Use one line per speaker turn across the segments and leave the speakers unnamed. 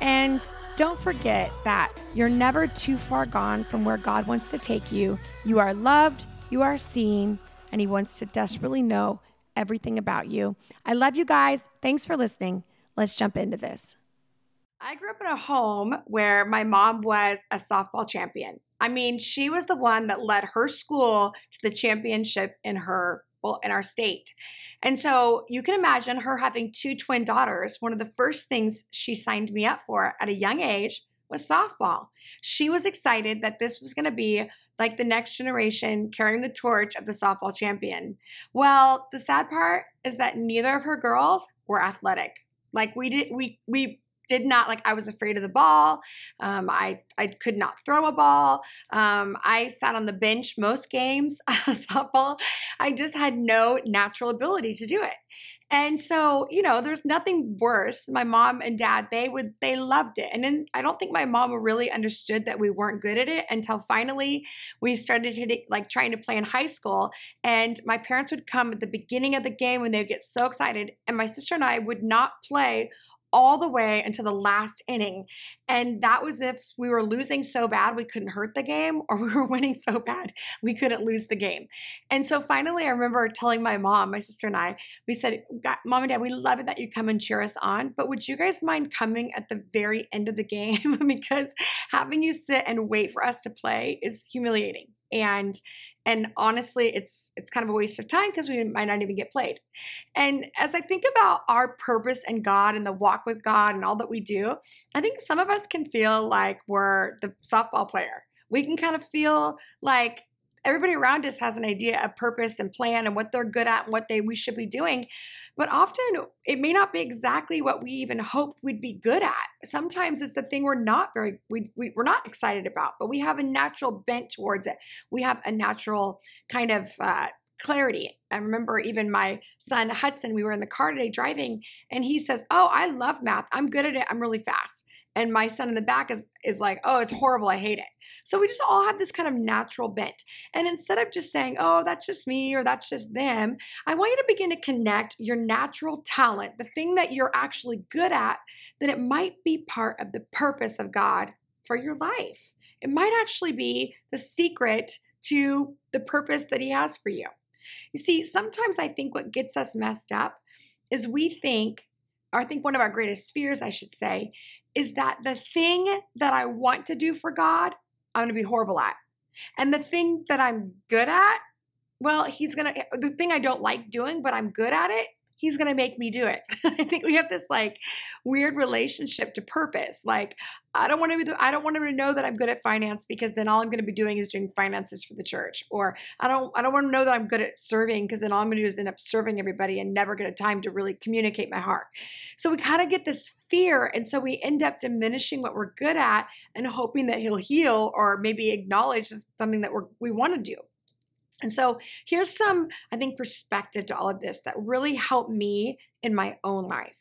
And don't forget that you're never too far gone from where God wants to take you. You are loved, you are seen, and He wants to desperately know everything about you. I love you guys. Thanks for listening. Let's jump into this. I grew up in a home where my mom was a softball champion. I mean, she was the one that led her school to the championship in her well in our state. And so you can imagine her having two twin daughters. One of the first things she signed me up for at a young age was softball. She was excited that this was going to be like the next generation carrying the torch of the softball champion. Well, the sad part is that neither of her girls were athletic. Like we did we we did not like I was afraid of the ball. Um, I I could not throw a ball. Um, I sat on the bench most games softball. I just had no natural ability to do it. And so, you know, there's nothing worse. My mom and dad, they would, they loved it. And then I don't think my mom really understood that we weren't good at it until finally we started hitting, like trying to play in high school. And my parents would come at the beginning of the game when they would get so excited. And my sister and I would not play all the way until the last inning. And that was if we were losing so bad we couldn't hurt the game, or we were winning so bad we couldn't lose the game. And so finally, I remember telling my mom, my sister, and I, we said, Mom and Dad, we love it that you come and cheer us on, but would you guys mind coming at the very end of the game? because having you sit and wait for us to play is humiliating. And and honestly it's it's kind of a waste of time because we might not even get played. And as i think about our purpose and god and the walk with god and all that we do i think some of us can feel like we're the softball player. We can kind of feel like everybody around us has an idea of purpose and plan and what they're good at and what they we should be doing but often it may not be exactly what we even hoped we'd be good at sometimes it's the thing we're not very we, we, we're not excited about but we have a natural bent towards it we have a natural kind of uh, clarity. I remember even my son Hudson, we were in the car today driving, and he says, Oh, I love math. I'm good at it. I'm really fast and my son in the back is is like oh it's horrible i hate it. So we just all have this kind of natural bent. And instead of just saying oh that's just me or that's just them i want you to begin to connect your natural talent the thing that you're actually good at that it might be part of the purpose of god for your life. It might actually be the secret to the purpose that he has for you. You see sometimes i think what gets us messed up is we think I think one of our greatest fears, I should say, is that the thing that I want to do for God, I'm going to be horrible at. And the thing that I'm good at, well, he's going to, eh, the thing I don't like doing, but I'm good at it, he's going to make me do it. I think we have this like weird relationship to purpose. Like I don't want to be the, I don't want him to know that I'm good at finance because then all I'm going to be doing is doing finances for the church. Or I don't I don't want to know that I'm good at serving because then all I'm going to do is end up serving everybody and never get a time to really communicate my heart. So we kind of get this fear and so we end up diminishing what we're good at and hoping that he'll heal or maybe acknowledge something that we're we want to do. And so here's some, I think, perspective to all of this that really helped me in my own life.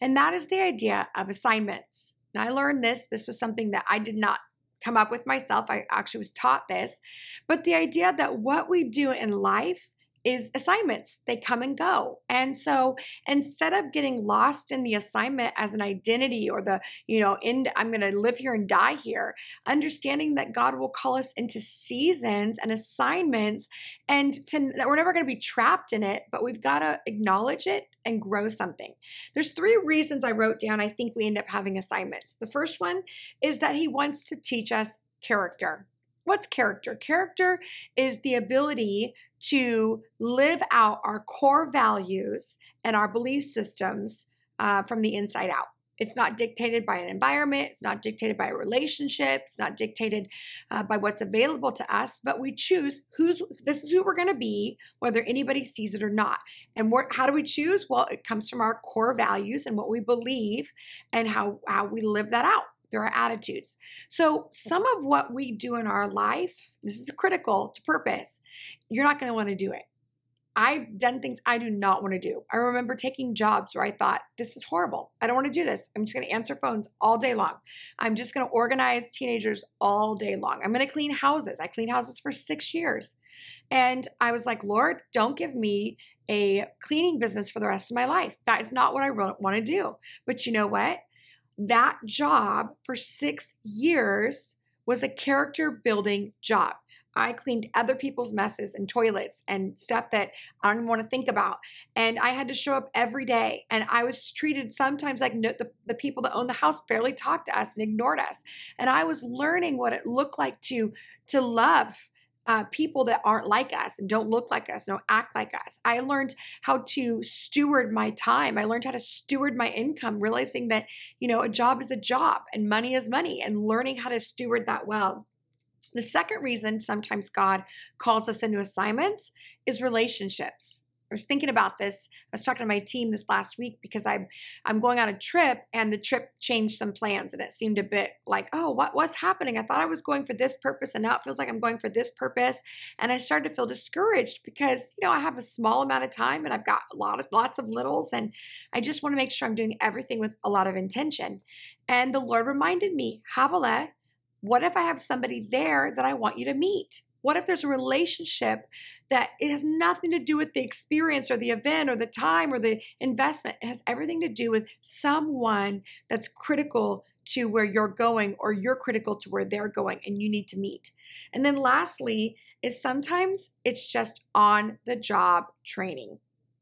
And that is the idea of assignments. Now, I learned this. This was something that I did not come up with myself. I actually was taught this. But the idea that what we do in life is assignments. They come and go. And so instead of getting lost in the assignment as an identity or the, you know, in I'm going to live here and die here, understanding that God will call us into seasons and assignments and to that we're never going to be trapped in it, but we've got to acknowledge it and grow something. There's three reasons I wrote down I think we end up having assignments. The first one is that he wants to teach us character. What's character? Character is the ability to live out our core values and our belief systems uh, from the inside out. It's not dictated by an environment. It's not dictated by a relationship. It's not dictated uh, by what's available to us. But we choose who's. This is who we're going to be, whether anybody sees it or not. And how do we choose? Well, it comes from our core values and what we believe, and how how we live that out. Through our attitudes. So, some of what we do in our life, this is critical to purpose, you're not going to want to do it. I've done things I do not want to do. I remember taking jobs where I thought, this is horrible. I don't want to do this. I'm just going to answer phones all day long. I'm just going to organize teenagers all day long. I'm going to clean houses. I cleaned houses for six years. And I was like, Lord, don't give me a cleaning business for the rest of my life. That is not what I want to do. But you know what? That job for six years was a character building job. I cleaned other people's messes and toilets and stuff that I don't even want to think about. And I had to show up every day. And I was treated sometimes like no, the, the people that owned the house barely talked to us and ignored us. And I was learning what it looked like to, to love uh, people that aren't like us and don't look like us, don't act like us. I learned how to steward my time. I learned how to steward my income, realizing that, you know, a job is a job and money is money and learning how to steward that well. The second reason sometimes God calls us into assignments is relationships. I was thinking about this. I was talking to my team this last week because I'm I'm going on a trip and the trip changed some plans and it seemed a bit like, oh, what what's happening? I thought I was going for this purpose and now it feels like I'm going for this purpose. And I started to feel discouraged because, you know, I have a small amount of time and I've got a lot of lots of littles and I just want to make sure I'm doing everything with a lot of intention. And the Lord reminded me, Havilah, what if I have somebody there that I want you to meet? What if there's a relationship that it has nothing to do with the experience or the event or the time or the investment? It has everything to do with someone that's critical to where you're going or you're critical to where they're going and you need to meet. And then lastly, is sometimes it's just on the job training.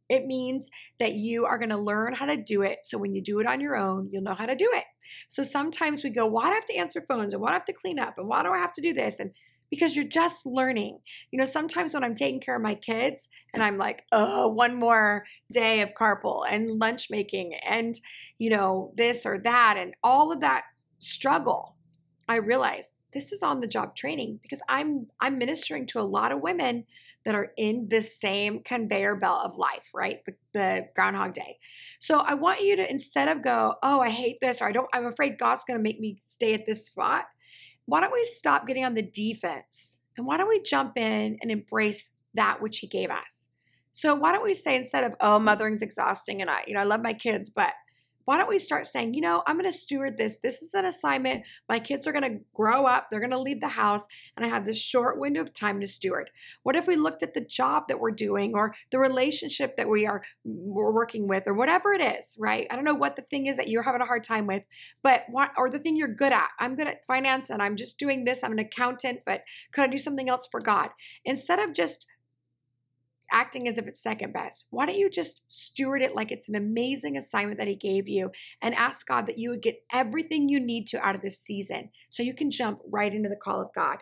It means that you are going to learn how to do it. So when you do it on your own, you'll know how to do it. So sometimes we go, why do I have to answer phones? And why do I have to clean up? And why do I have to do this? And because you're just learning. You know, sometimes when I'm taking care of my kids and I'm like, oh, one more day of carpool and lunch making and, you know, this or that and all of that struggle, I realize this is on the job training because I'm I'm ministering to a lot of women that are in this same conveyor belt of life, right? The, the Groundhog Day. So I want you to instead of go, oh, I hate this, or I don't, I'm afraid God's going to make me stay at this spot. Why don't we stop getting on the defense and why don't we jump in and embrace that which He gave us? So why don't we say instead of, oh, mothering's exhausting and I, you know, I love my kids, but why don't we start saying, you know, I'm going to steward this. This is an assignment. My kids are going to grow up, they're going to leave the house, and I have this short window of time to steward. What if we looked at the job that we're doing or the relationship that we are we're working with or whatever it is, right? I don't know what the thing is that you're having a hard time with, but what or the thing you're good at. I'm good at finance and I'm just doing this. I'm an accountant, but could I do something else for God? Instead of just acting as if it's second best. Why don't you just steward it like it's an amazing assignment that He gave you and ask God that you would get everything you need to out of this season so you can jump right into the call of God?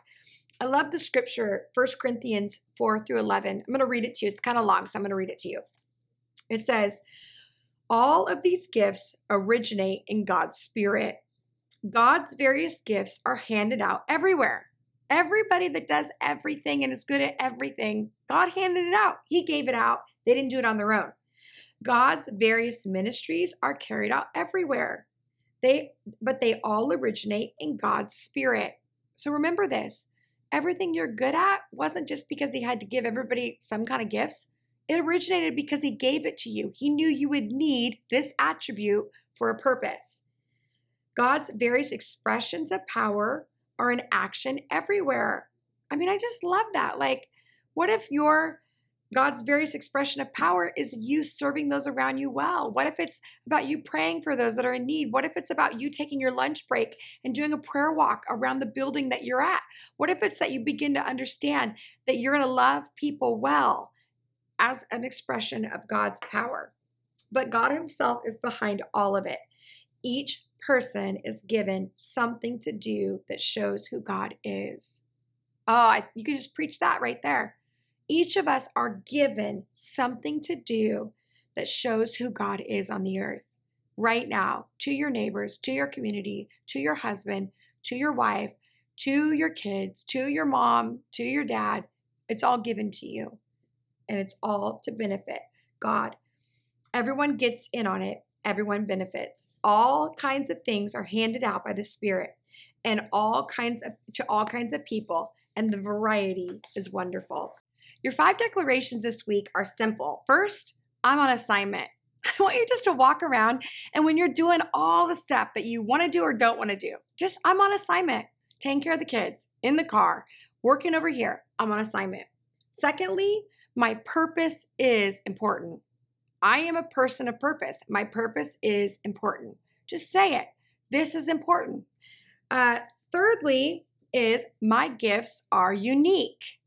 I love the scripture, 1 Corinthians 4 through 11. I'm going to read it to you. It's kind of long, so I'm going to read it to you. It says, All of these gifts originate in God's Spirit. God's various gifts are handed out everywhere. Everybody that does everything and is good at everything, God handed it out. He gave it out. They didn't do it on their own. God's various ministries are carried out everywhere. They but they all originate in God's spirit. So remember this. Everything you're good at wasn't just because he had to give everybody some kind of gifts. It originated because he gave it to you. He knew you would need this attribute for a purpose. God's various expressions of power are in action everywhere. I mean, I just love that. Like, what if your God's various expression of power is you serving those around you well? What if it's about you praying for those that are in need? What if it's about you taking your lunch break and doing a prayer walk around the building that you're at? What if it's that you begin to understand that you're going to love people well as an expression of God's power? But God Himself is behind all of it. Each person is given something to do that shows who God is. Oh, I, you could just preach that right there. Each of us are given something to do that shows who God is on the earth right now to your neighbors, to your community, to your husband, to your wife, to your kids, to your mom, to your dad. It's all given to you and it's all to benefit God. Everyone gets in on it everyone benefits. All kinds of things are handed out by the Spirit and all kinds of to all kinds of people, and the variety is wonderful. Your five declarations this week are simple. First, I'm on assignment. I want you just to walk around and when you're doing all the stuff that you want to do or don't want to do, just I'm on assignment, taking care of the kids in the car, working over here. I'm on assignment. Secondly, my purpose is important. I am a person of purpose. My purpose is important. Just say it. This is important. Uh, thirdly, is my gifts are unique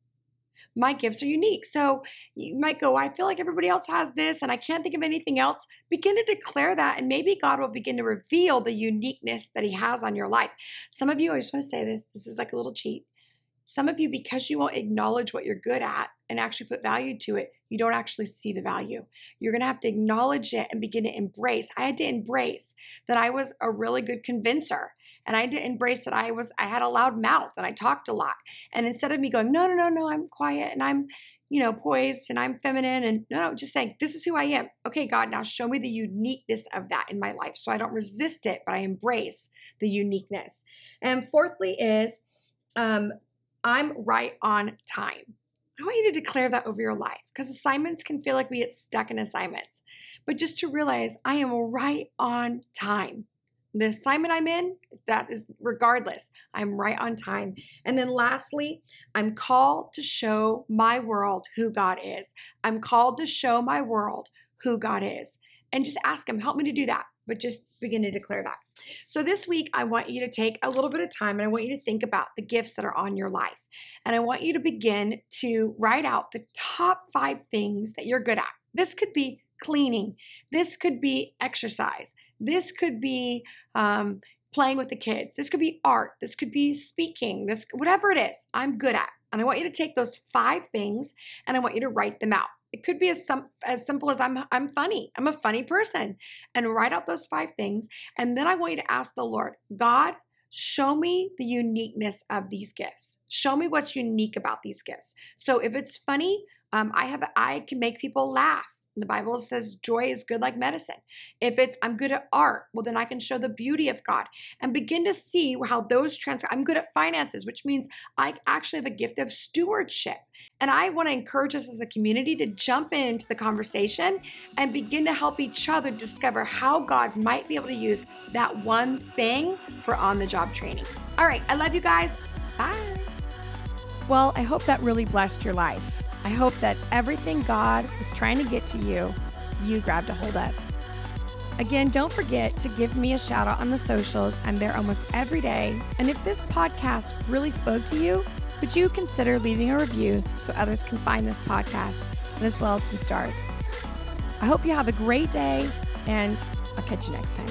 my gifts are unique. So you might go, I feel like everybody else has this and I can't think of anything else. Begin to declare that, and maybe God will begin to reveal the uniqueness that He has on your life. Some of you, I just want to say this this is like a little cheat. Some of you, because you won't acknowledge what you're good at and actually put value to it, you don't actually see the value. You're to have to acknowledge it and begin to embrace. I had to embrace that I was a really good convincer and I had to embrace that I was I had a loud mouth and I talked a lot. And instead of me going, "No, no, no, no, I'm quiet and I'm, you know, poised and I'm feminine and no, no, just saying, this is who I am. Okay, God, now show me the uniqueness of that in my life so I don't resist it, but I embrace the uniqueness. And fourthly is um I'm right on time. I want you to declare that over your life because assignments can feel like we get stuck in assignments. But just to realize I am right on time. The assignment I'm in, that is regardless, I'm right on time. And then lastly, I'm called to show my world who God is. I'm called to show my world who God is. And just ask Him, help me to do that but just begin to declare that. So this week, I want you to take a little bit of time and I want you to think about the gifts that are on your life. And I want you to begin to write out the top five things that you're good at. This could be cleaning, this could be exercise, this could be um, playing with the kids, this could be art, this could be speaking, this whatever it is, I'm good at. And I want you to take those five things and I want you to write them out. It could be as as simple as I'm I'm funny. I'm a funny person. And write out those five things. And then I want you to ask the Lord, God, show me the uniqueness of these gifts. Show me what's unique about these gifts. So if it's funny, um, I have I can make people laugh. The Bible says joy is good like medicine. If it's I'm good at art, well then I can show the beauty of God and begin to see how those transfer. I'm good at finances, which means I actually have a gift of stewardship. And I want to encourage us as a community to jump into the conversation and begin to help each other discover how God might be able to use that one thing for on the job training. All right, I love you guys. Bye. Well, I hope that really blessed your life. I hope that everything God was trying to get to you, you grabbed a hold of. Again, don't forget to give me a shout out on the socials. I'm there almost every day. And if this podcast really spoke to you, would you consider leaving a review so others can find this podcast and as well as some stars? I hope you have a great day and I'll catch you next time.